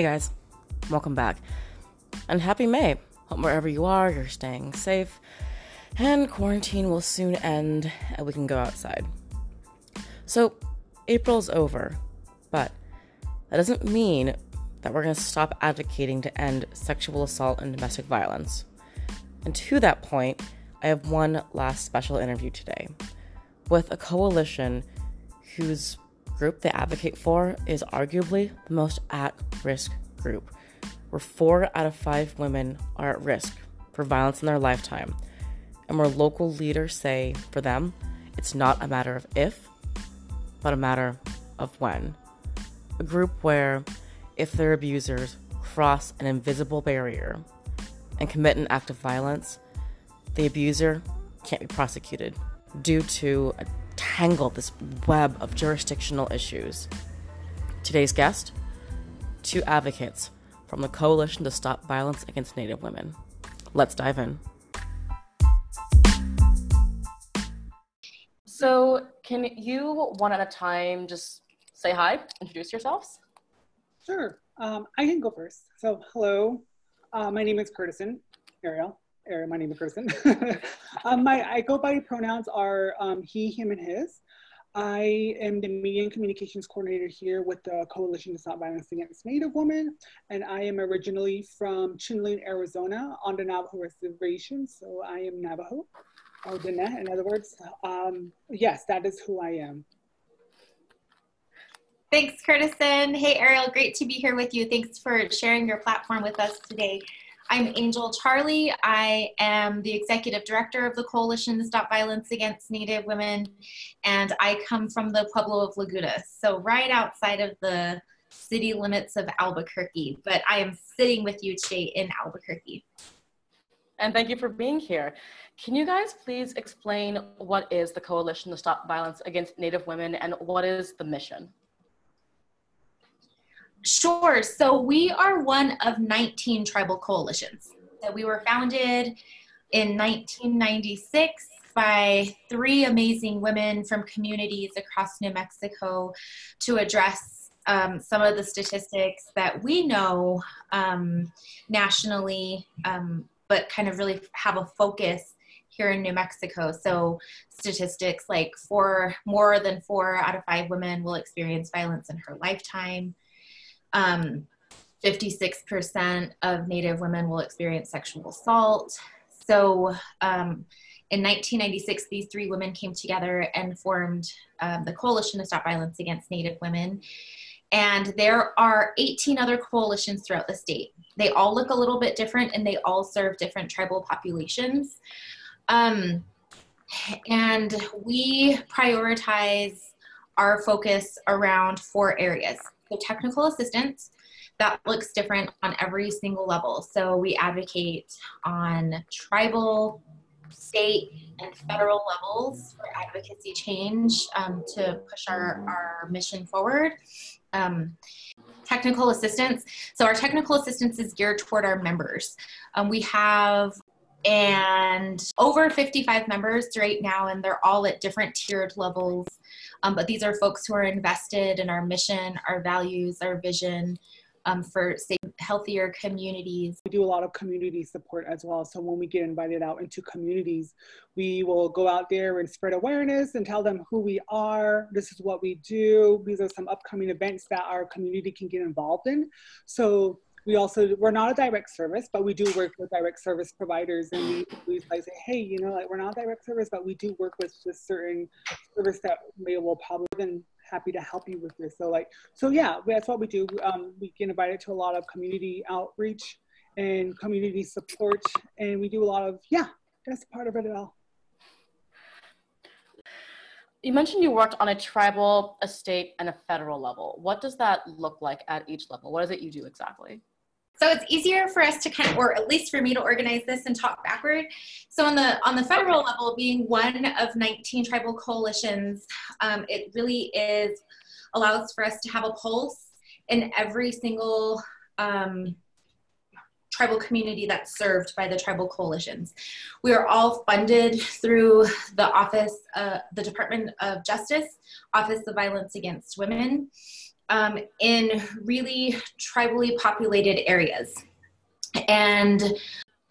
Hey guys, welcome back. And happy May. Hope wherever you are, you're staying safe. And quarantine will soon end and we can go outside. So, April's over, but that doesn't mean that we're going to stop advocating to end sexual assault and domestic violence. And to that point, I have one last special interview today with a coalition whose group they advocate for is arguably the most at risk group, where four out of five women are at risk for violence in their lifetime, and where local leaders say for them, it's not a matter of if, but a matter of when. A group where, if their abusers cross an invisible barrier and commit an act of violence, the abuser can't be prosecuted due to a tangle this web of jurisdictional issues. Today's guest two advocates from the Coalition to Stop Violence Against Native Women. Let's dive in. So, can you one at a time just say hi, introduce yourselves? Sure. Um, I can go first. So, hello. Uh, my name is Curtison Ariel. Ariel, my name is Curtison. um, my I go by pronouns are um, he, him, and his. I am the Media and Communications Coordinator here with the Coalition to Stop Violence Against Native Women, and I am originally from Chinle, Arizona, on the Navajo Reservation, so I am Navajo, or Diné, in other words. Um, yes, that is who I am. Thanks, Curtison. Hey, Ariel, great to be here with you. Thanks for sharing your platform with us today. I'm Angel Charlie. I am the executive director of the Coalition to Stop Violence Against Native Women, and I come from the Pueblo of Laguna, so right outside of the city limits of Albuquerque, but I am sitting with you today in Albuquerque. And thank you for being here. Can you guys please explain what is the Coalition to Stop Violence Against Native Women and what is the mission? Sure. So we are one of 19 tribal coalitions. So we were founded in 1996 by three amazing women from communities across New Mexico to address um, some of the statistics that we know um, nationally, um, but kind of really have a focus here in New Mexico. So statistics like four, more than four out of five women will experience violence in her lifetime. Um, 56% of Native women will experience sexual assault. So um, in 1996, these three women came together and formed um, the Coalition to Stop Violence Against Native Women. And there are 18 other coalitions throughout the state. They all look a little bit different and they all serve different tribal populations. Um, and we prioritize our focus around four areas. So technical assistance, that looks different on every single level. So we advocate on tribal, state, and federal levels for advocacy change um, to push our, our mission forward. Um, technical assistance. So our technical assistance is geared toward our members. Um, we have and over 55 members right now, and they're all at different tiered levels. Um, but these are folks who are invested in our mission, our values, our vision um, for safe, healthier communities. We do a lot of community support as well. So when we get invited out into communities, we will go out there and spread awareness and tell them who we are. This is what we do. These are some upcoming events that our community can get involved in. So we also we're not a direct service but we do work with direct service providers and we, we say hey you know like we're not direct service but we do work with this certain service that may will probably been happy to help you with this so like so yeah that's what we do um, we get invited to a lot of community outreach and community support and we do a lot of yeah that's part of it at all you mentioned you worked on a tribal, a state, and a federal level. What does that look like at each level? What is it you do exactly? So it's easier for us to kind of, or at least for me to organize this and talk backward. So on the on the federal level, being one of 19 tribal coalitions, um, it really is allows for us to have a pulse in every single um, tribal community that's served by the tribal coalitions. We are all funded through the office, uh, the Department of Justice, Office of Violence Against Women. Um, in really tribally populated areas. And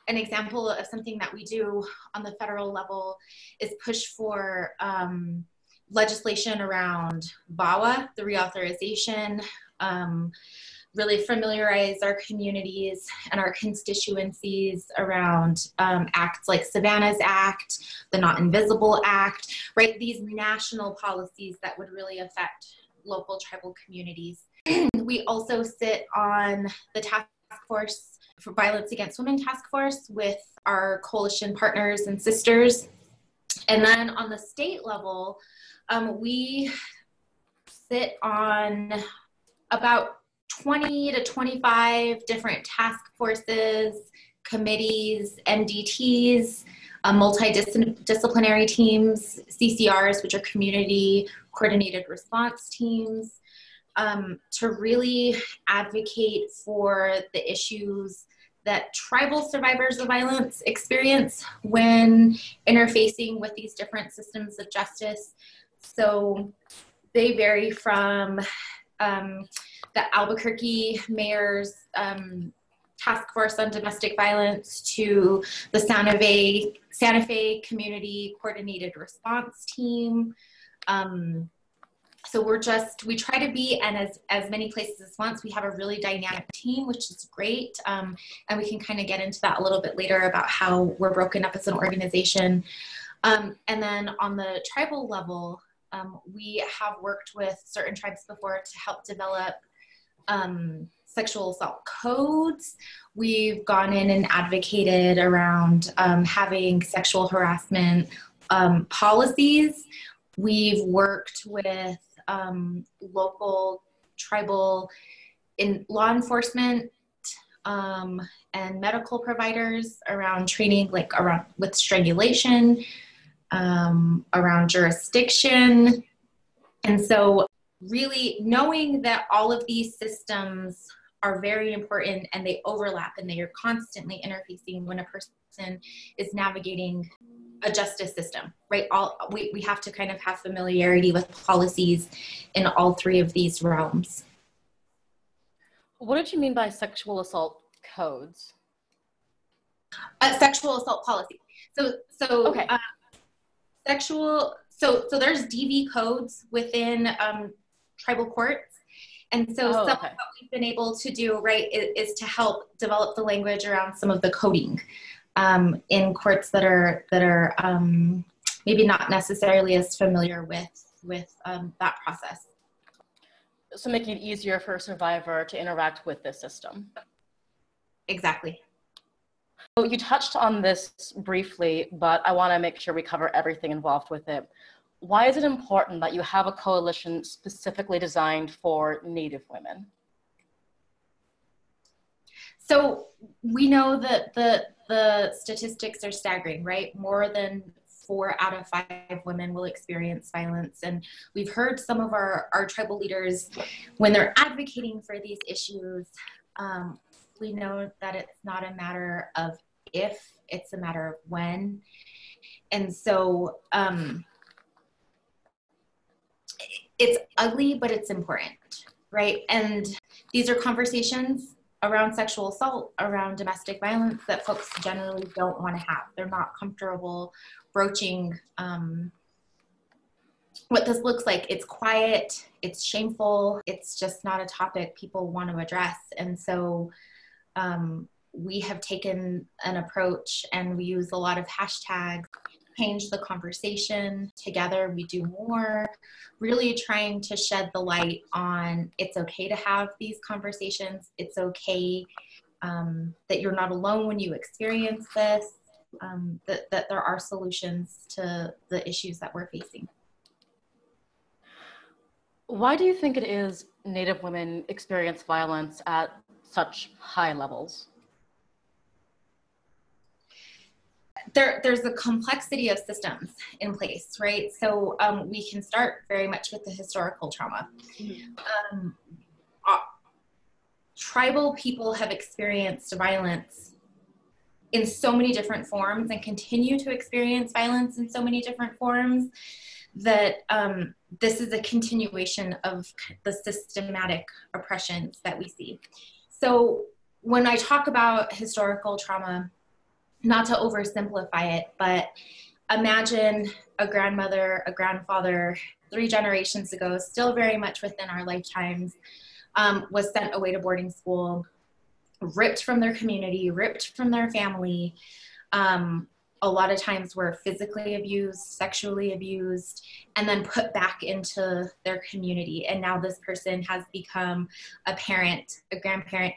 an example of something that we do on the federal level is push for um, legislation around VAWA, the reauthorization, um, really familiarize our communities and our constituencies around um, acts like Savannah's Act, the Not Invisible Act, right? These national policies that would really affect local tribal communities. we also sit on the task force for violence against women task force with our coalition partners and sisters. And then on the state level, um, we sit on about 20 to 25 different task forces, committees, MDTs, uh, multidisciplinary teams, CCRs, which are community coordinated response teams, um, to really advocate for the issues that tribal survivors of violence experience when interfacing with these different systems of justice. So they vary from um, the Albuquerque mayor's um, task force on domestic violence to the Santa Fe, Santa Fe Community Coordinated Response Team. Um, so we're just we try to be and as as many places as once. We have a really dynamic team which is great. Um, and we can kind of get into that a little bit later about how we're broken up as an organization. Um, and then on the tribal level um, we have worked with certain tribes before to help develop um, sexual assault codes. We've gone in and advocated around um, having sexual harassment um, policies. We've worked with um, local tribal in law enforcement um, and medical providers around training, like around with strangulation, um, around jurisdiction. And so really knowing that all of these systems are very important and they overlap and they are constantly interfacing when a person is navigating a justice system right all we, we have to kind of have familiarity with policies in all three of these realms what did you mean by sexual assault codes uh, sexual assault policy so so okay. Uh, sexual so so there's dv codes within um, tribal courts. And so, oh, some okay. of what we've been able to do, right, is, is, to help develop the language around some of the coding um, in courts that are that are um, maybe not necessarily as familiar with with um, that process. So, making it easier for a survivor to interact with this system. Exactly. So you touched on this briefly, but I want to make sure we cover everything involved with it why is it important that you have a coalition specifically designed for Native women? So we know that the the statistics are staggering, right? More than four out of five women will experience violence. And we've heard some of our, our tribal leaders, when they're advocating for these issues, um, we know that it's not a matter of if, it's a matter of when. And so um, it's ugly, but it's important, right? And these are conversations around sexual assault, around domestic violence that folks generally don't want to have. They're not comfortable broaching um, what this looks like. It's quiet, it's shameful, it's just not a topic people want to address. And so um, we have taken an approach and we use a lot of hashtags change the conversation. Together we do more. Really trying to shed the light on it's okay to have these conversations. It's okay um, that you're not alone when you experience this um, that, that there are solutions to the issues that we're facing. Why do you think it is native women experience violence at such high levels there, there's a complexity of systems in place, right? So um, we can start very much with the historical trauma. Mm-hmm. Um, uh, tribal people have experienced violence in so many different forms and continue to experience violence in so many different forms that um, this is a continuation of the systematic oppressions that we see. So when I talk about historical trauma, not to oversimplify it, but imagine a grandmother, a grandfather, three generations ago, still very much within our lifetimes, um, was sent away to boarding school, ripped from their community, ripped from their family. Um, a lot of times were physically abused, sexually abused, and then put back into their community. And now this person has become a parent, a grandparent.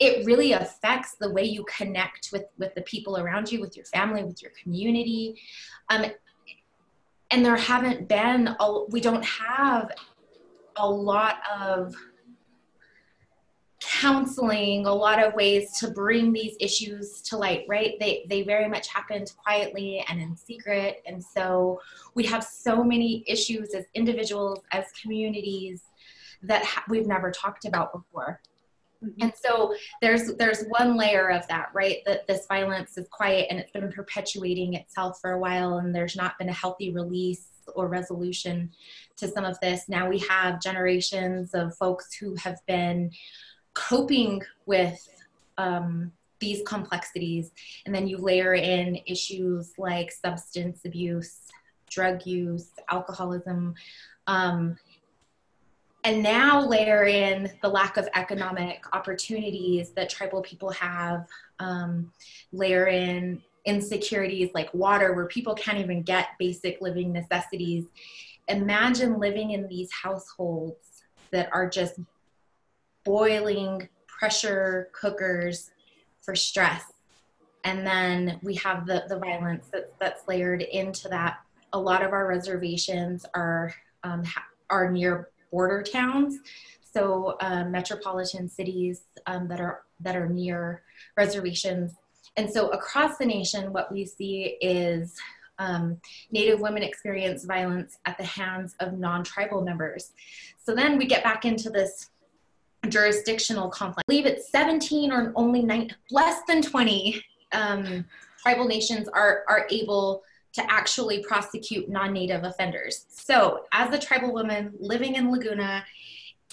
It really affects the way you connect with, with the people around you, with your family, with your community. Um, and there haven't been, a, we don't have a lot of counseling, a lot of ways to bring these issues to light, right? They, they very much happened quietly and in secret. And so we have so many issues as individuals, as communities that ha- we've never talked about before. Mm-hmm. And so there's there's one layer of that, right? That this violence is quiet and it's been perpetuating itself for a while, and there's not been a healthy release or resolution to some of this. Now we have generations of folks who have been coping with um, these complexities, and then you layer in issues like substance abuse, drug use, alcoholism. Um, and now layer in the lack of economic opportunities that tribal people have um, layer in insecurities like water where people can't even get basic living necessities. Imagine living in these households that are just boiling pressure cookers for stress. And then we have the, the violence that, that's layered into that. A lot of our reservations are um, are near border towns, so um, metropolitan cities um, that are that are near reservations. And so across the nation, what we see is um, Native women experience violence at the hands of non-tribal members. So then we get back into this jurisdictional conflict. I believe it's 17 or only nine, less than 20 um, tribal nations are, are able to actually prosecute non-native offenders. So as a tribal woman living in Laguna,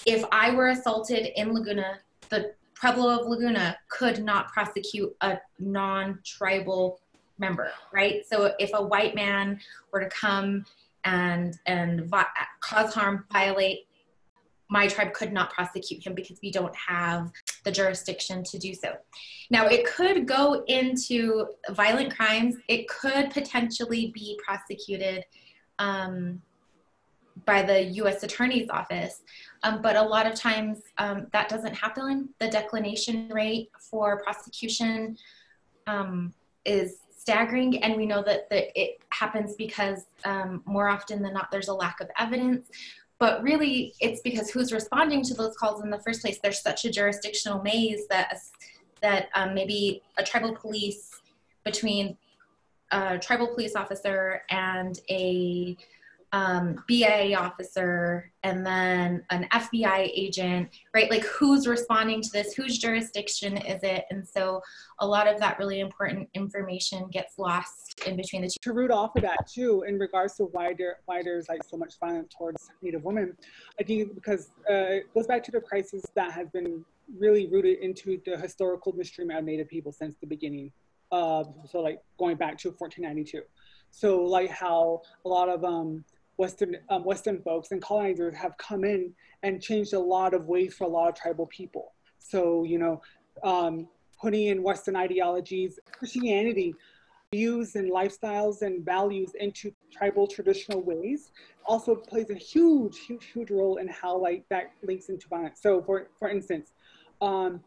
if I were assaulted in Laguna, the Pueblo of Laguna could not prosecute a non-tribal member, right? So if a white man were to come and and vi- cause harm, violate my tribe could not prosecute him because we don't have the jurisdiction to do so. Now, it could go into violent crimes, it could potentially be prosecuted um, by the US Attorney's Office, um, but a lot of times um, that doesn't happen. The declination rate for prosecution um, is staggering, and we know that, that it happens because um, more often than not, there's a lack of evidence but really it's because who's responding to those calls in the first place? There's such a jurisdictional maze that that um, maybe a tribal police between a tribal police officer and a um, BIA officer and then an FBI agent, right? Like who's responding to this? Whose jurisdiction is it? And so a lot of that really important information gets lost in between the two. To root off of that too, in regards to why there why there's like so much violence towards Native women, I think because uh, it goes back to the crisis that has been really rooted into the historical mistreatment of Native people since the beginning. Uh, so like going back to 1492. So like how a lot of um, Western um, Western folks and colonizers have come in and changed a lot of ways for a lot of tribal people. So you know, um, putting in Western ideologies, Christianity, views and lifestyles and values into tribal traditional ways also plays a huge, huge, huge role in how like that links into violence. So for for instance, um,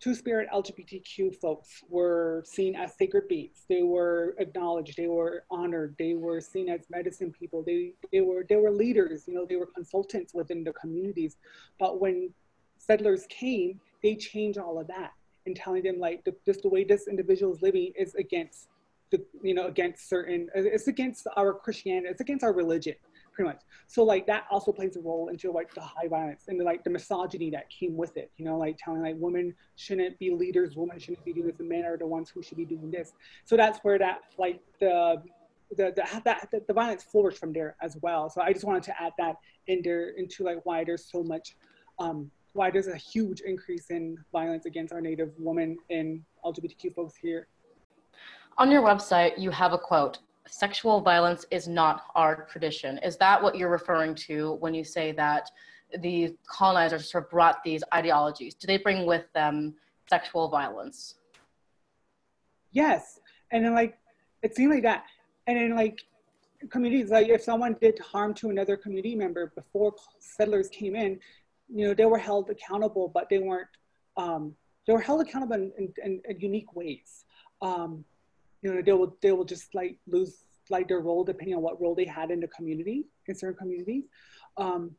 two-spirit LGBTQ folks were seen as sacred beings. They were acknowledged. They were honored. They were seen as medicine people. They they were they were leaders. You know, they were consultants within the communities. But when settlers came, they changed all of that and telling them like the, just the way this individual is living is against the you know against certain it's against our Christianity. It's against our religion pretty much. So like that also plays a role into like the high violence and the, like the misogyny that came with it. You know, like telling like women shouldn't be leaders, women shouldn't be doing this, and men are the ones who should be doing this. So that's where that like the the, the, that, the, violence flourished from there as well. So I just wanted to add that in there into like why there's so much, um, why there's a huge increase in violence against our Native women and LGBTQ folks here. On your website, you have a quote sexual violence is not our tradition. Is that what you're referring to when you say that the colonizers sort of brought these ideologies? Do they bring with them sexual violence? Yes. And then, like, it seemed like that. And then, like, communities, like, if someone did harm to another community member before settlers came in, you know, they were held accountable, but they weren't, um, they were held accountable in, in, in, unique ways. Um, you know, they will they will just like lose like their role depending on what role they had in the community in certain communities. Um,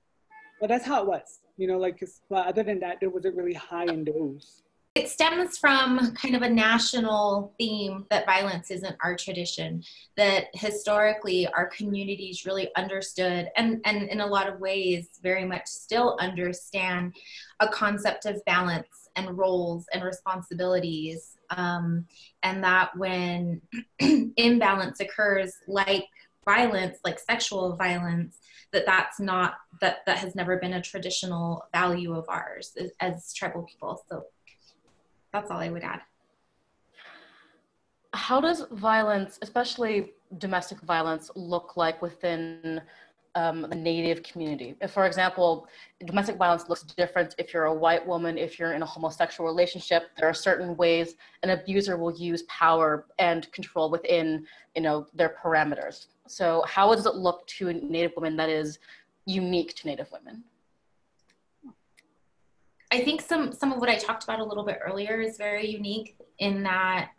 but that's how it was, you know, like, but other than that, there wasn't really high in those. It stems from kind of a national theme that violence isn't our tradition, that historically our communities really understood and, and in a lot of ways very much still understand a concept of balance and roles and responsibilities um, and that when imbalance occurs like violence like sexual violence that that's not that that has never been a traditional value of ours as, as tribal people. So that's all i would add. How does violence especially domestic violence look like within um, the native community. If, for example, domestic violence looks different if you're a white woman, if you're in a homosexual relationship, there are certain ways an abuser will use power and control within, you know, their parameters. So how does it look to a native woman that is unique to native women? I think some some of what I talked about a little bit earlier is very unique in that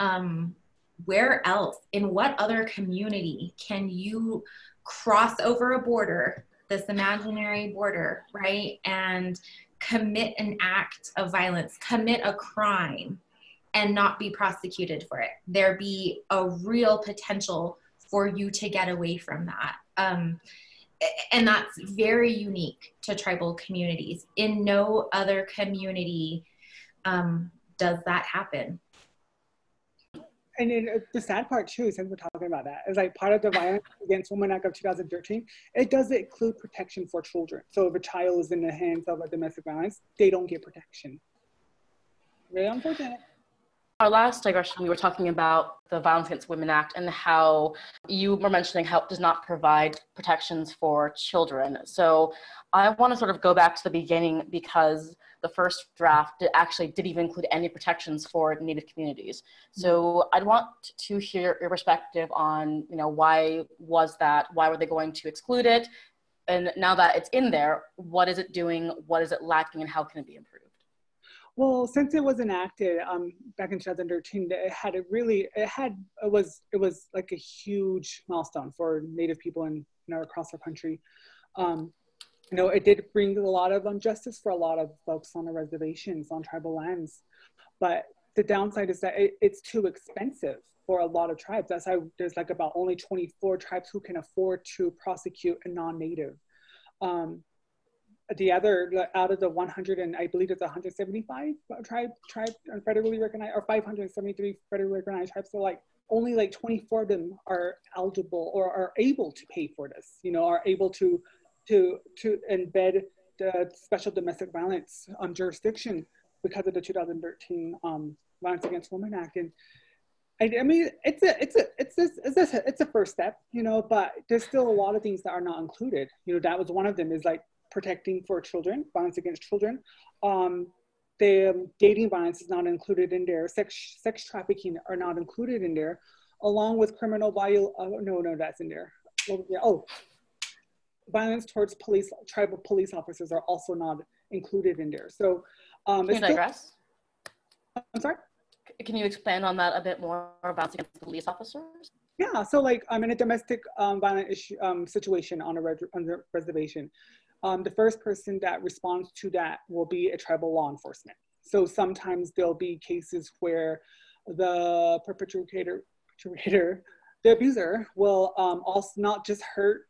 um, where else in what other community can you cross over a border, this imaginary border, right? And commit an act of violence, commit a crime, and not be prosecuted for it. There be a real potential for you to get away from that. Um, and that's very unique to tribal communities. In no other community um, does that happen and then uh, the sad part too, since we're talking about that, is like part of the Violence Against Women Act of 2013, it does include protection for children. So if a child is in the hands of a domestic violence, they don't get protection. Very unfortunate. Our last digression, we were talking about the Violence Against Women Act and how you were mentioning how it does not provide protections for children. So I want to sort of go back to the beginning because the first draft actually didn't even include any protections for Native communities. Mm-hmm. So I'd want to hear your perspective on, you know, why was that? Why were they going to exclude it? And now that it's in there, what is it doing? What is it lacking? And how can it be improved? Well, since it was enacted um, back in 2013, it had a really, it had, it was, it was like a huge milestone for Native people in, you know, across our country. Um, you know, it did bring a lot of injustice for a lot of folks on the reservations, on tribal lands. But the downside is that it, it's too expensive for a lot of tribes. That's why there's like about only 24 tribes who can afford to prosecute a non-native. Um, the other out of the 100 and I believe it's 175 tribe tribe federally recognized or 573 federally recognized tribes. So like only like 24 of them are eligible or are able to pay for this. You know, are able to to to embed the special domestic violence um, jurisdiction because of the 2013 um, Violence Against Women Act. And I, I, mean, it's a, it's a, it's this, it's a, it's a first step, you know. But there's still a lot of things that are not included. You know, that was one of them. Is like protecting for children, violence against children. Um, the um, dating violence is not included in there. Sex, sex trafficking are not included in there, along with criminal violence. Uh, no, no, that's in there. Oh, violence towards police, tribal police officers are also not included in there. So, um, can you digress? I'm sorry. Can you expand on that a bit more about against police officers? Yeah, so like I'm in a domestic um, violent issue um, situation on a, on a reservation um, the first person that responds to that will be a tribal law enforcement. So sometimes there'll be cases where the perpetrator, perpetrator the abuser will um, also not just hurt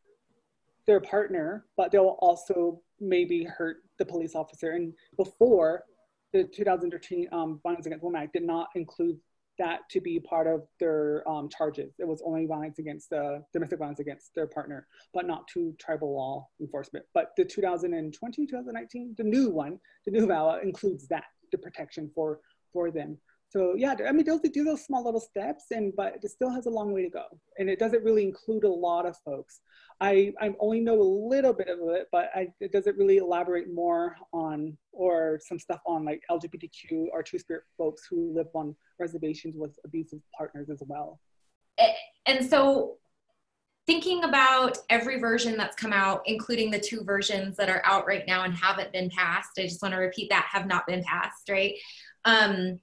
their partner, but they'll also maybe hurt the police officer. And before the 2013 um, Violence Against Women Act did not include that to be part of their um, charges. It was only violence against the domestic violence against their partner, but not to tribal law enforcement. But the 2020, 2019, the new one, the new VAWA includes that, the protection for for them. So yeah, I mean, those do those small little steps, and but it still has a long way to go, and it doesn't really include a lot of folks. I I only know a little bit of it, but I, it doesn't really elaborate more on or some stuff on like LGBTQ or Two Spirit folks who live on reservations with abusive partners as well. And so thinking about every version that's come out, including the two versions that are out right now and haven't been passed, I just want to repeat that have not been passed, right? Um,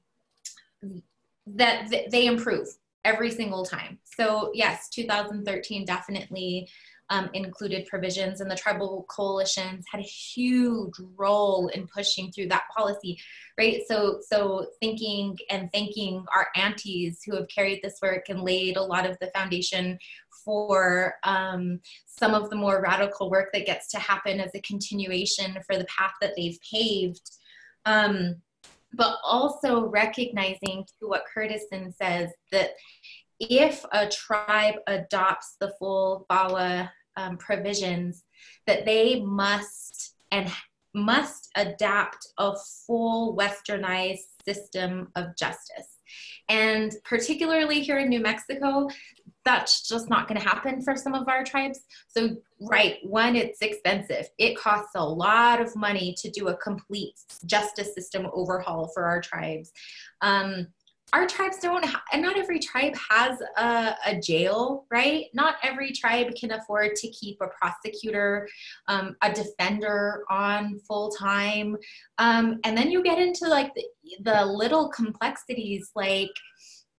that they improve every single time. So yes, 2013 definitely um, included provisions and the tribal coalitions had a huge role in pushing through that policy right so so thinking and thanking our aunties who have carried this work and laid a lot of the foundation for um, some of the more radical work that gets to happen as a continuation for the path that they've paved um, but also recognizing to what Curtison says that if a tribe adopts the full VAWA um, provisions, that they must and must adapt a full westernized system of justice. And particularly here in New Mexico, that's just not going to happen for some of our tribes. So, right, one, it's expensive. It costs a lot of money to do a complete justice system overhaul for our tribes. Um, our tribes don't ha- and not every tribe has a, a, jail right not every tribe can afford to keep a prosecutor um, a defender on full time um, and then you get into like the, the little complexities like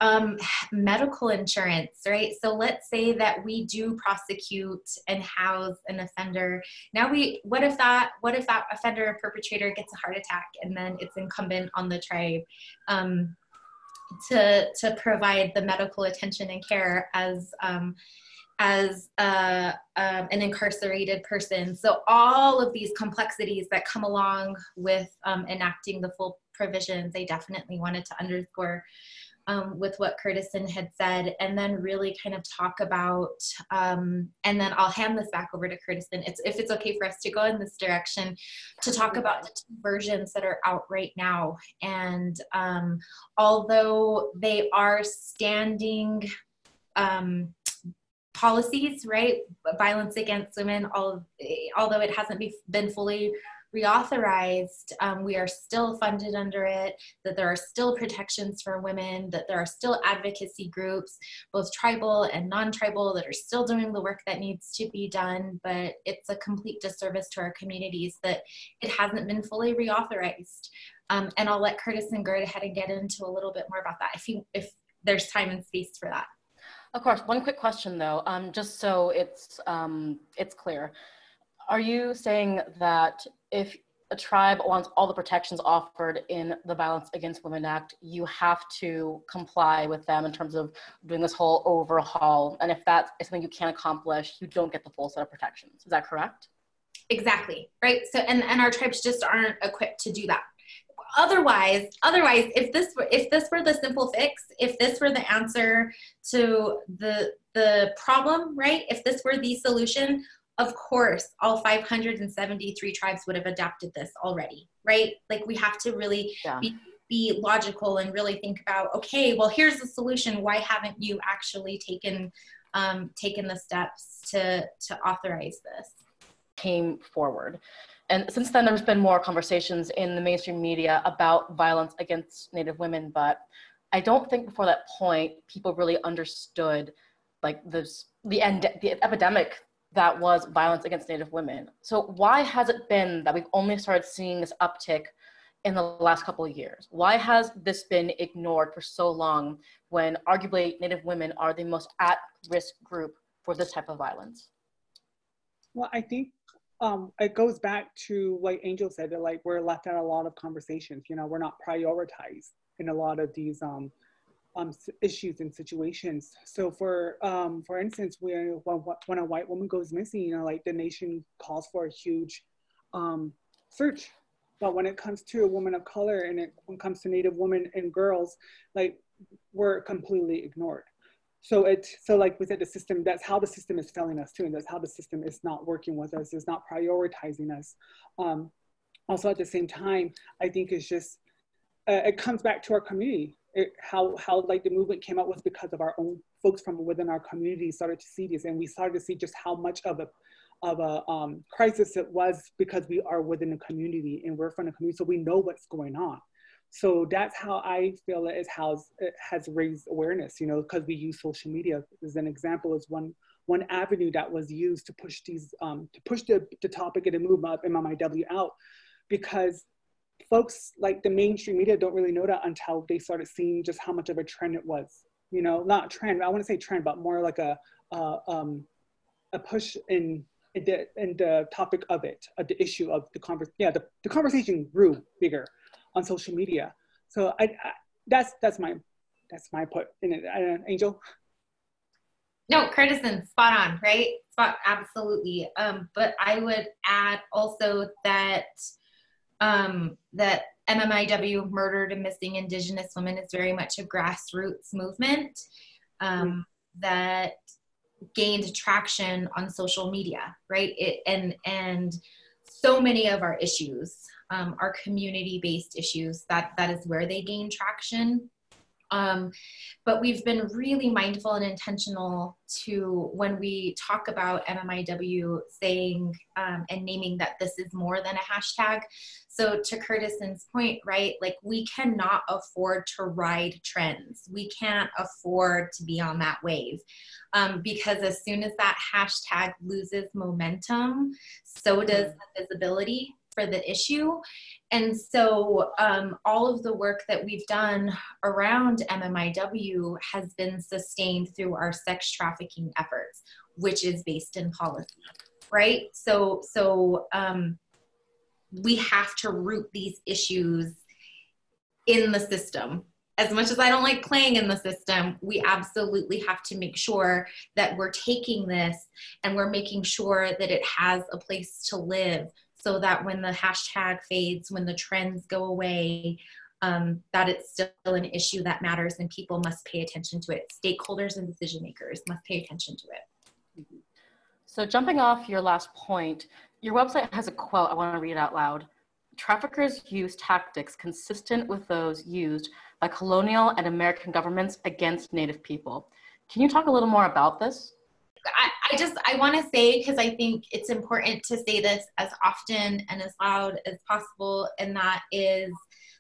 um, medical insurance, right? So let's say that we do prosecute and house an offender. Now we, what if that, what if that offender or perpetrator gets a heart attack and then it's incumbent on the tribe um, to to provide the medical attention and care as um, as uh, um, an incarcerated person. So all of these complexities that come along with um, enacting the full provisions, I definitely wanted to underscore um, with what Curtison had said, and then really kind of talk about, um, and then I'll hand this back over to Curtison. It's, if it's okay for us to go in this direction, to talk about the versions that are out right now. And um, although they are standing um, policies, right, violence against women, all, although it hasn't be, been fully reauthorized, um, we are still funded under it, that there are still protections for women, that there are still advocacy groups, both tribal and non tribal, that are still doing the work that needs to be done. But it's a complete disservice to our communities that it hasn't been fully reauthorized. Um, and I'll let Curtison go ahead and get into a little bit more about that if, you, if there's time and space for that. Of course. One quick question though, um, just so it's um, it's clear. Are you saying that if a tribe wants all the protections offered in the Violence Against Women Act, you have to comply with them in terms of doing this whole overhaul. And if that is something you can't accomplish, you don't get the full set of protections. Is that correct? Exactly. Right. So and, and our tribes just aren't equipped to do that. Otherwise, otherwise, if this were if this were the simple fix, if this were the answer to the the problem, right? If this were the solution, of course, all 573 tribes would have adopted this already, right? Like we have to really yeah. be, be logical and really think about, okay, well, here's the solution. Why haven't you actually taken um, taken the steps to to authorize this? Came forward. And since then, there's been more conversations in the mainstream media about violence against Native women, but I don't think before that point people really understood like this the end the epidemic that was violence against Native women. So why has it been that we've only started seeing this uptick in the last couple of years? Why has this been ignored for so long when arguably Native women are the most at risk group for this type of violence? Well, I think um, it goes back to like Angel said that like we're left out a lot of conversations. You know, we're not prioritized in a lot of these um, um, issues and situations. So for um, for instance, when when a white woman goes missing, you know, like the nation calls for a huge um, search. But when it comes to a woman of color and it when it comes to Native women and girls, like we're completely ignored. So it so like we said, the system that's how the system is failing us too, and that's how the system is not working with us, is not prioritizing us. Um, also at the same time, I think it's just uh, it comes back to our community. It, how how like the movement came out was because of our own folks from within our community started to see this, and we started to see just how much of a of a um, crisis it was because we are within a community and we're from the community, so we know what's going on. So that's how I feel it, is how it has raised awareness, you know, because we use social media as an example is one one avenue that was used to push these um, to push the, the topic and the movement of MMIW out because folks like the mainstream media don't really know that until they started seeing just how much of a trend it was. You know, not trend. I want to say trend, but more like a uh, um, a push in in the, in the topic of it, uh, the issue of the conversation. Yeah, the, the conversation grew bigger on social media. So I, I that's that's my that's my put in it. I, Angel. No, Curtison, spot on, right? Spot absolutely. Um, but I would add also that um, that MMIW, Murdered and Missing Indigenous Women, is very much a grassroots movement um, mm that gained traction on social media, right? It, and and so many of our issues um, are community-based issues. That that is where they gain traction. Um, but we've been really mindful and intentional to when we talk about MMIW saying um, and naming that this is more than a hashtag. So to Curtison's point, right, like we cannot afford to ride trends. We can't afford to be on that wave um, because as soon as that hashtag loses momentum, so does mm-hmm. the visibility for the issue. And so, um, all of the work that we've done around MMIW has been sustained through our sex trafficking efforts, which is based in policy, right? So, so um, we have to root these issues in the system. As much as I don't like playing in the system, we absolutely have to make sure that we're taking this and we're making sure that it has a place to live so that when the hashtag fades, when the trends go away, um, that it's still an issue that matters and people must pay attention to it. Stakeholders and decision makers must pay attention to it. So, jumping off your last point, your website has a quote I want to read it out loud. Traffickers use tactics consistent with those used by colonial and American governments against Native people. Can you talk a little more about this? I, I just I want to say because I think it's important to say this as often and as loud as possible, and that is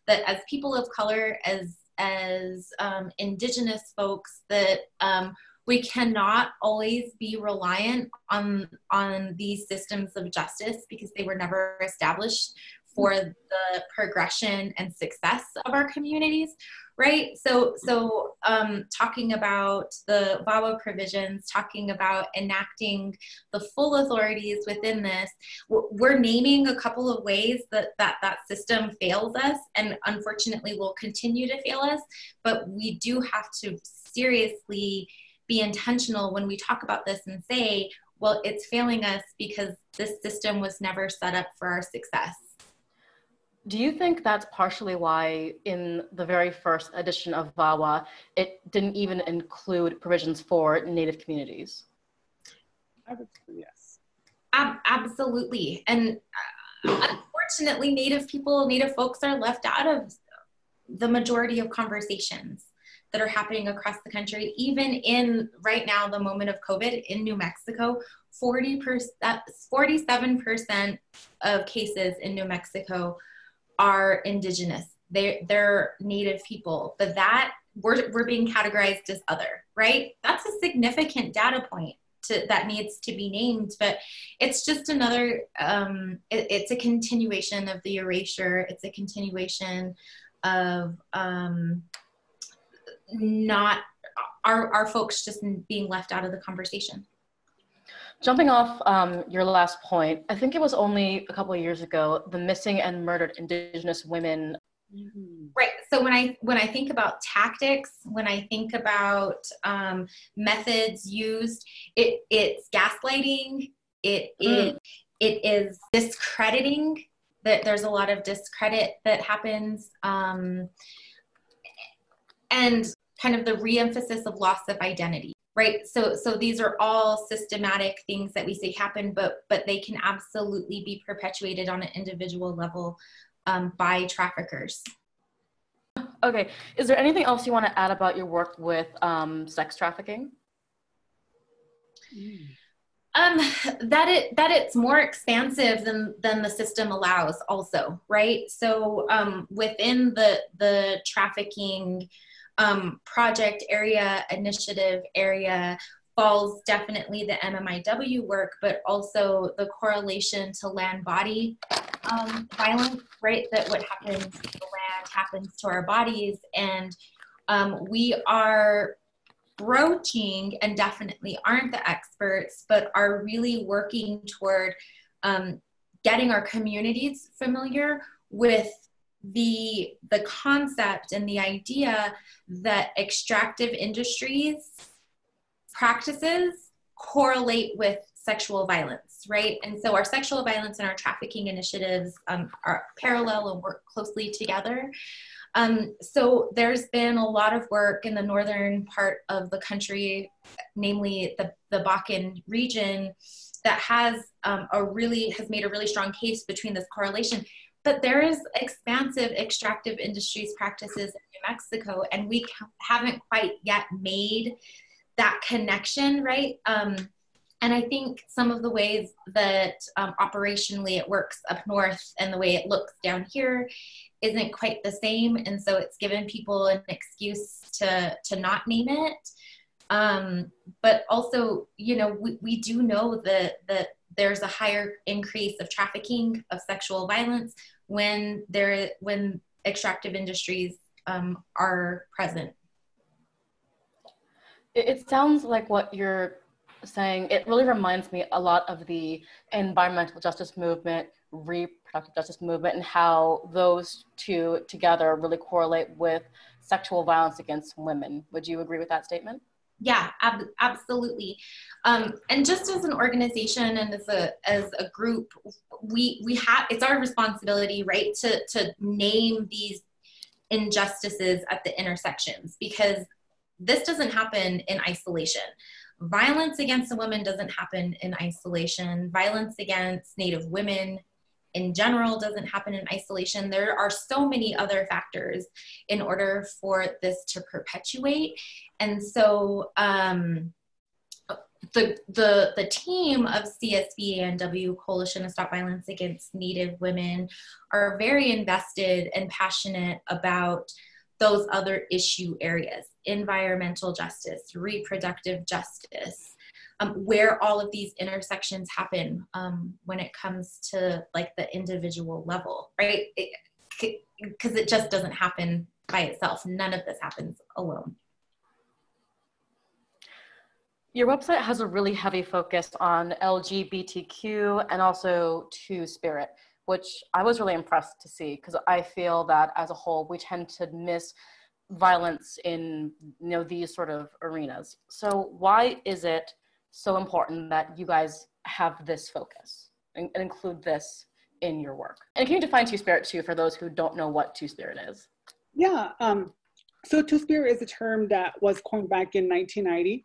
that as people of color, as as um, indigenous folks, that um, we cannot always be reliant on on these systems of justice because they were never established for the progression and success of our communities right? So so um, talking about the VAWA provisions talking about enacting the full authorities within this we're naming a couple of ways that that, that system fails us and unfortunately will continue to fail us but we do have to seriously be intentional when we talk about this and say well it's failing us because this system was never set up for our success do you think that's partially why, in the very first edition of VAWA, it didn't even include provisions for Native communities? I would say yes. Um, absolutely. And uh, unfortunately, Native people, Native folks are left out of the majority of conversations that are happening across the country. Even in right now, the moment of COVID in New Mexico, 40%, 47% of cases in New Mexico are indigenous. They're, they're native people, but that we're, we're being categorized as other, right? That's a significant data point to, that needs to be named, but it's just another, um, it, it's a continuation of the erasure. It's a continuation of um, not our, our folks just being left out of the conversation. Jumping off um, your last point, I think it was only a couple of years ago the missing and murdered Indigenous women. Mm-hmm. Right. So when I when I think about tactics, when I think about um, methods used, it it's gaslighting. It mm. it it is discrediting. That there's a lot of discredit that happens, um, and kind of the reemphasis of loss of identity right? So so these are all systematic things that we say happen but but they can absolutely be perpetuated on an individual level um, by traffickers. Okay is there anything else you want to add about your work with um, sex trafficking? Mm. um that it that it's more expansive than than the system allows also right? So um within the the trafficking um, project area, initiative area falls definitely the MMIW work, but also the correlation to land body um, violence, right? That what happens to the land happens to our bodies. And um, we are broaching and definitely aren't the experts, but are really working toward um, getting our communities familiar with the the concept and the idea that extractive industries practices correlate with sexual violence right? And so our sexual violence and our trafficking initiatives um, are parallel and work closely together. Um, so there's been a lot of work in the northern part of the country namely the, the bakken region that has um, a really has made a really strong case between this correlation but there is expansive extractive industries practices in New Mexico, and we haven't quite yet made that connection, right? Um, and I think some of the ways that um, operationally it works up north and the way it looks down here isn't quite the same. And so it's given people an excuse to, to not name it. Um, but also, you know, we, we do know that, that there's a higher increase of trafficking of sexual violence when there when extractive industries um, are present. It sounds like what you're saying. It really reminds me a lot of the environmental justice movement, reproductive justice movement, and how those two together really correlate with sexual violence against women. Would you agree with that statement? Yeah ab- absolutely. Um, and just as an organization and as a as a group we we have it's our responsibility right to to name these injustices at the intersections because this doesn't happen in isolation. Violence against a woman doesn't happen in isolation. Violence against native women in general doesn't happen in isolation. There are so many other factors in order for this to perpetuate. And so um, the, the, the team of CSVANW Coalition to Stop Violence Against Native Women are very invested and passionate about those other issue areas environmental justice, reproductive justice, um, where all of these intersections happen um, when it comes to like the individual level, right? Because it, it just doesn't happen by itself. None of this happens alone. Your website has a really heavy focus on LGBTQ and also Two Spirit, which I was really impressed to see because I feel that as a whole we tend to miss violence in you know these sort of arenas. So why is it so important that you guys have this focus and, and include this in your work. And can you define Two Spirit too for those who don't know what Two Spirit is? Yeah. Um, so Two Spirit is a term that was coined back in 1990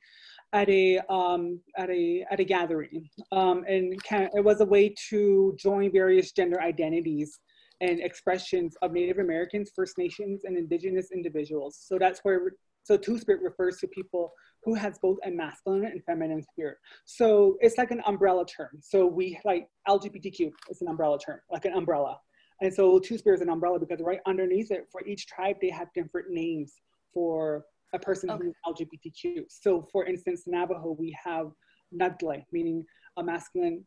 at a um, at a at a gathering, um, and can, it was a way to join various gender identities and expressions of Native Americans, First Nations, and Indigenous individuals. So that's where so Two Spirit refers to people who has both a masculine and feminine spirit. So it's like an umbrella term. So we like LGBTQ is an umbrella term, like an umbrella. And so Two spirits is an umbrella because right underneath it, for each tribe, they have different names for a person okay. who's LGBTQ. So for instance, Navajo, we have Nadle, meaning a masculine,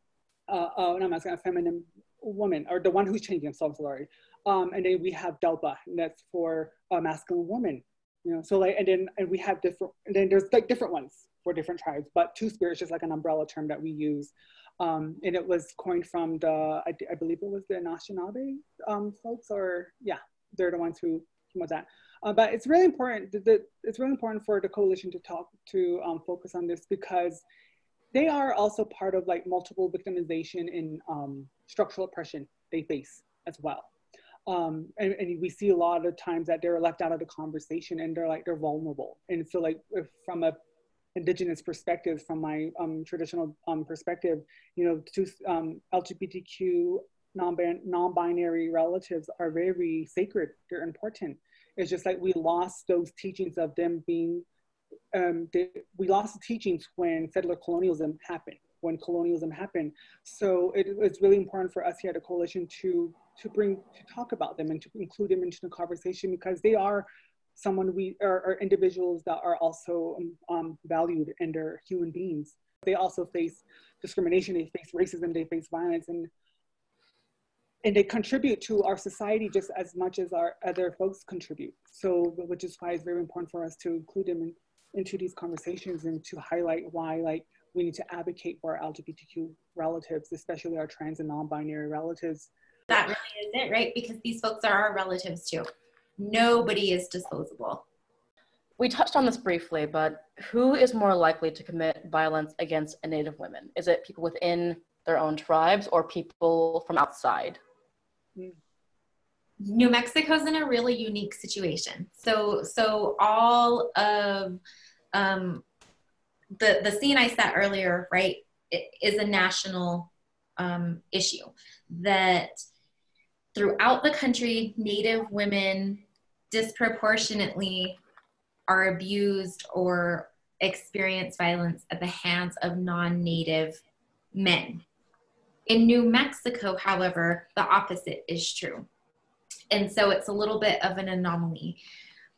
uh, uh, not masculine, a feminine woman, or the one who's changing, I'm sorry. Um, and then we have Delpa, and that's for a masculine woman you know so like and then and we have different and then there's like different ones for different tribes but two spirits just like an umbrella term that we use. Um, and it was coined from the I, I believe it was the Anishinaabe um, folks or yeah they're the ones who came with that. Uh, but it's really important that it's really important for the coalition to talk to um, focus on this because they are also part of like multiple victimization and um, structural oppression they face as well um, and, and, we see a lot of times that they're left out of the conversation and they're like they're vulnerable. And so like from a indigenous perspective from my um, traditional um, perspective you know to um, lgbtq non-binary relatives are very sacred. They're important. It's just like we lost those teachings of them being um, they, we lost the teachings when settler colonialism happened when colonialism happened. So it, it's really important for us here at the coalition to to bring to talk about them and to include them into the conversation because they are someone we are, are individuals that are also um, um, valued and they're human beings. They also face discrimination, they face racism, they face violence, and and they contribute to our society just as much as our other folks contribute. So, which is why it's very important for us to include them in, into these conversations and to highlight why, like, we need to advocate for our LGBTQ relatives, especially our trans and non-binary relatives, that is it, right? Because these folks are our relatives too. Nobody is disposable. We touched on this briefly, but who is more likely to commit violence against a Native women? Is it people within their own tribes or people from outside? New Mexico's in a really unique situation. So, so all of um, the the scene I set earlier, right, is a national um, issue that throughout the country, Native women disproportionately are abused or experience violence at the hands of non Native men. In New Mexico, however, the opposite is true. And so it's a little bit of an anomaly.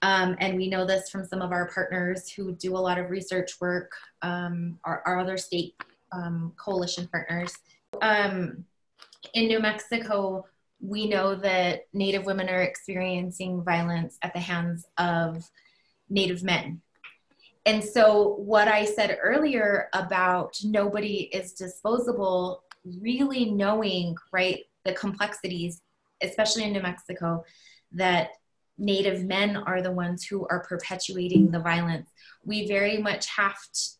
Um, and we know this from some of our partners who do a lot of research work, um, our, our, other state um, coalition partners. Um, in New Mexico, we know that Native women are experiencing violence at the hands of Native men. And so, what I said earlier about nobody is disposable, really knowing, right, the complexities, especially in New Mexico, that Native men are the ones who are perpetuating the violence. We very much have to,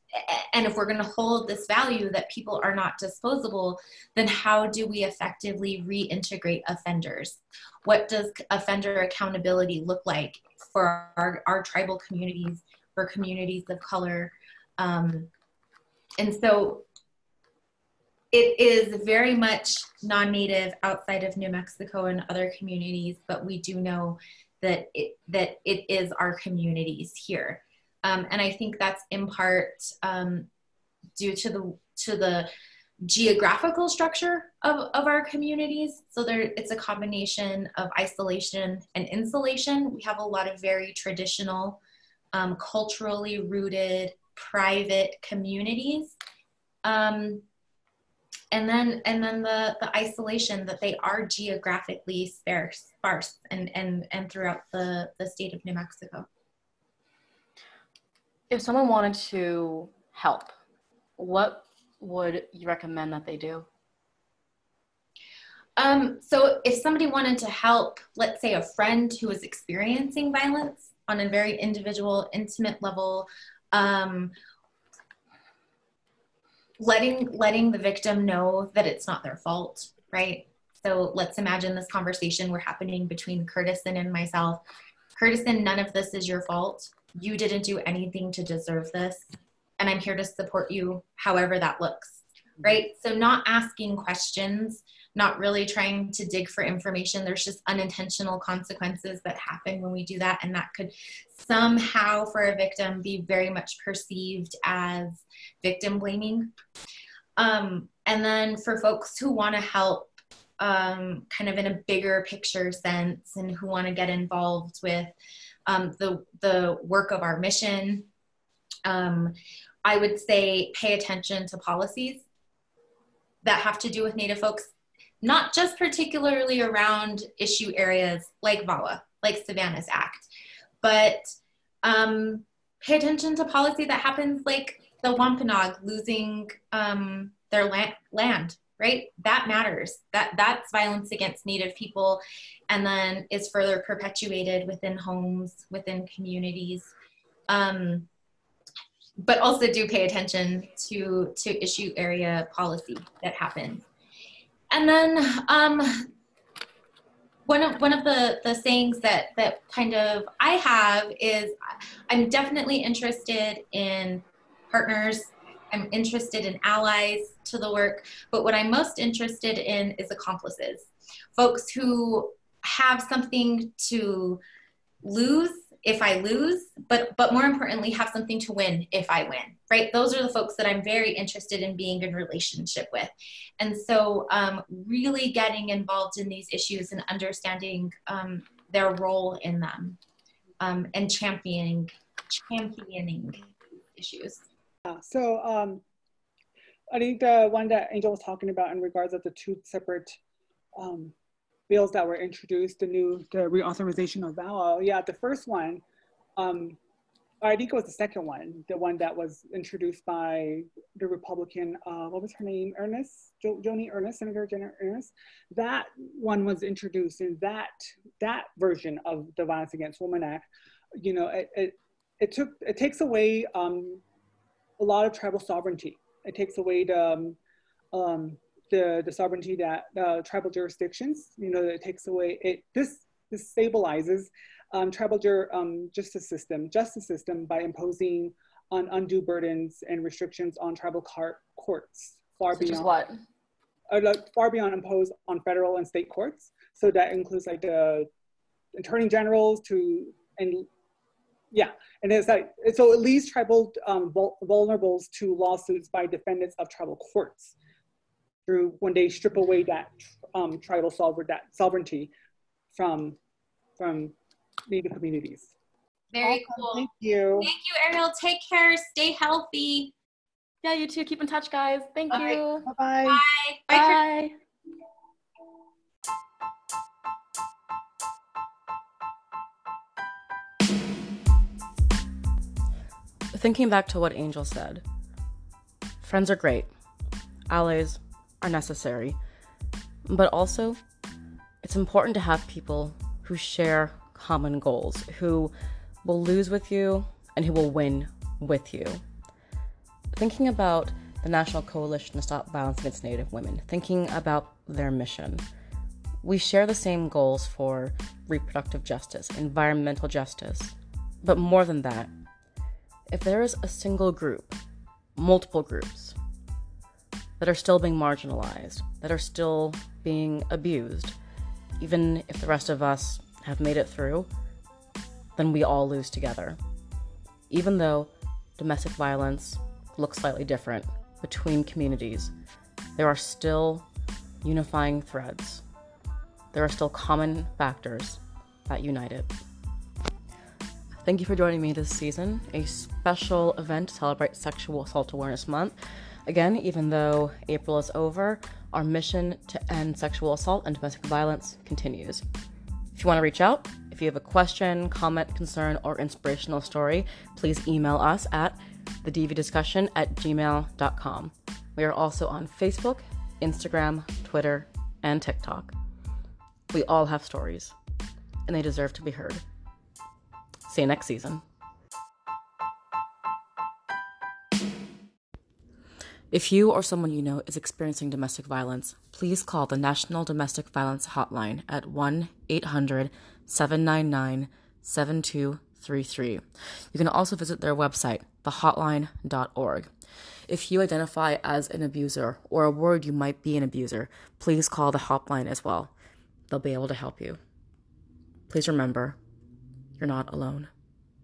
and if we're going to hold this value that people are not disposable, then how do we effectively reintegrate offenders? What does offender accountability look like for our, our tribal communities, for communities of color? Um, and so it is very much non-native outside of New Mexico and other communities, but we do know that it, that it is our communities here. Um, and I think that's in part um, due to the to the geographical structure of, of our communities. So there, it's a combination of isolation and insulation. We have a lot of very traditional, um, culturally rooted, private communities. Um, and then, and then the, the isolation that they are geographically sparse, sparse and, and, and throughout the, the state of New Mexico if someone wanted to help, what would you recommend that they do? Um, so if somebody wanted to help, let's say a friend who is experiencing violence on a very individual, intimate level, um, letting letting the victim know that it's not their fault, right? So let's imagine this conversation were happening between Curtison and myself. Curtison, none of this is your fault you didn't do anything to deserve this and i'm here to support you however that looks right? So not asking questions not really trying to dig for information. There's just unintentional consequences that happen when we do that and that could somehow for a victim be very much perceived as victim blaming. Um, and then for folks who want to help um, kind of in a bigger picture sense and who want to get involved with um, the, the work of our mission. Um, I would say pay attention to policies that have to do with Native folks, not just particularly around issue areas like VAWA, like Savanna's Act, but um, pay attention to policy that happens like the Wampanoag losing um, their land, land right? That matters. That that's violence against native people and then is further perpetuated within homes within communities. Um, but also do pay attention to to issue area policy that happens. And then um, one of one of the the sayings that that kind of I have is I'm definitely interested in partners. I'm interested in allies to the work, but what I'm most interested in is accomplices, folks who have something to lose if I lose, but but more importantly, have something to win if I win. Right? Those are the folks that I'm very interested in being in relationship with, and so um, really getting involved in these issues and understanding um, their role in them, um, and championing championing issues. So um, I think the one that Angel was talking about in regards of the two separate um, bills that were introduced, the new the reauthorization of VAWA. Yeah, the first one, um, I think it was the second one, the one that was introduced by the Republican, uh, what was her name, Ernst, jo- Joni Ernst, Senator Jenna Ernst. That one was introduced in that that version of the Violence Against Women Act. You know, it it, it took it takes away um, a lot of tribal sovereignty. It takes away the um, um the, the sovereignty that uh, tribal jurisdictions, you know, it takes away, it, this, this stabilizes um, tribal jur, um, justice system, justice system by imposing on undue burdens and restrictions on tribal car- courts far Such beyond what? Uh, like, far beyond imposed on federal and state courts. So that includes like the attorney generals to and yeah, and it's like so it leaves tribal um, vulnerables to lawsuits by defendants of tribal courts through when they strip away that um, tribal sovereign, that sovereignty from from Native communities. Very awesome. cool. Thank you. Thank you, Ariel. Take care. Stay healthy. Yeah, you too. Keep in touch, guys. Thank Bye. you. Bye-bye. Bye. Bye. Bye. Thinking back to what Angel said, friends are great. Allies are necessary. But also, it's important to have people who share common goals, who will lose with you and who will win with you. Thinking about the National Coalition to Stop Violence Against Native Women, thinking about their mission. We share the same goals for reproductive justice, environmental justice, but more than that, if there is a single group, multiple groups, that are still being marginalized, that are still being abused. Even if the rest of us have made it through, then we all lose together. Even though domestic violence looks slightly different between communities, there are still unifying threads. There are still common factors that unite it. Thank you for joining me this season, a special event to celebrate Sexual Assault Awareness Month. Again, even though April is over, our mission to end sexual assault and domestic violence continues. If you want to reach out, if you have a question, comment, concern, or inspirational story, please email us at thedvdiscussion at gmail.com. We are also on Facebook, Instagram, Twitter, and TikTok. We all have stories, and they deserve to be heard. See you next season. If you or someone you know is experiencing domestic violence, please call the National Domestic Violence Hotline at 1 800 799 7233. You can also visit their website, thehotline.org. If you identify as an abuser or are worried you might be an abuser, please call the hotline as well. They'll be able to help you. Please remember, you're not alone.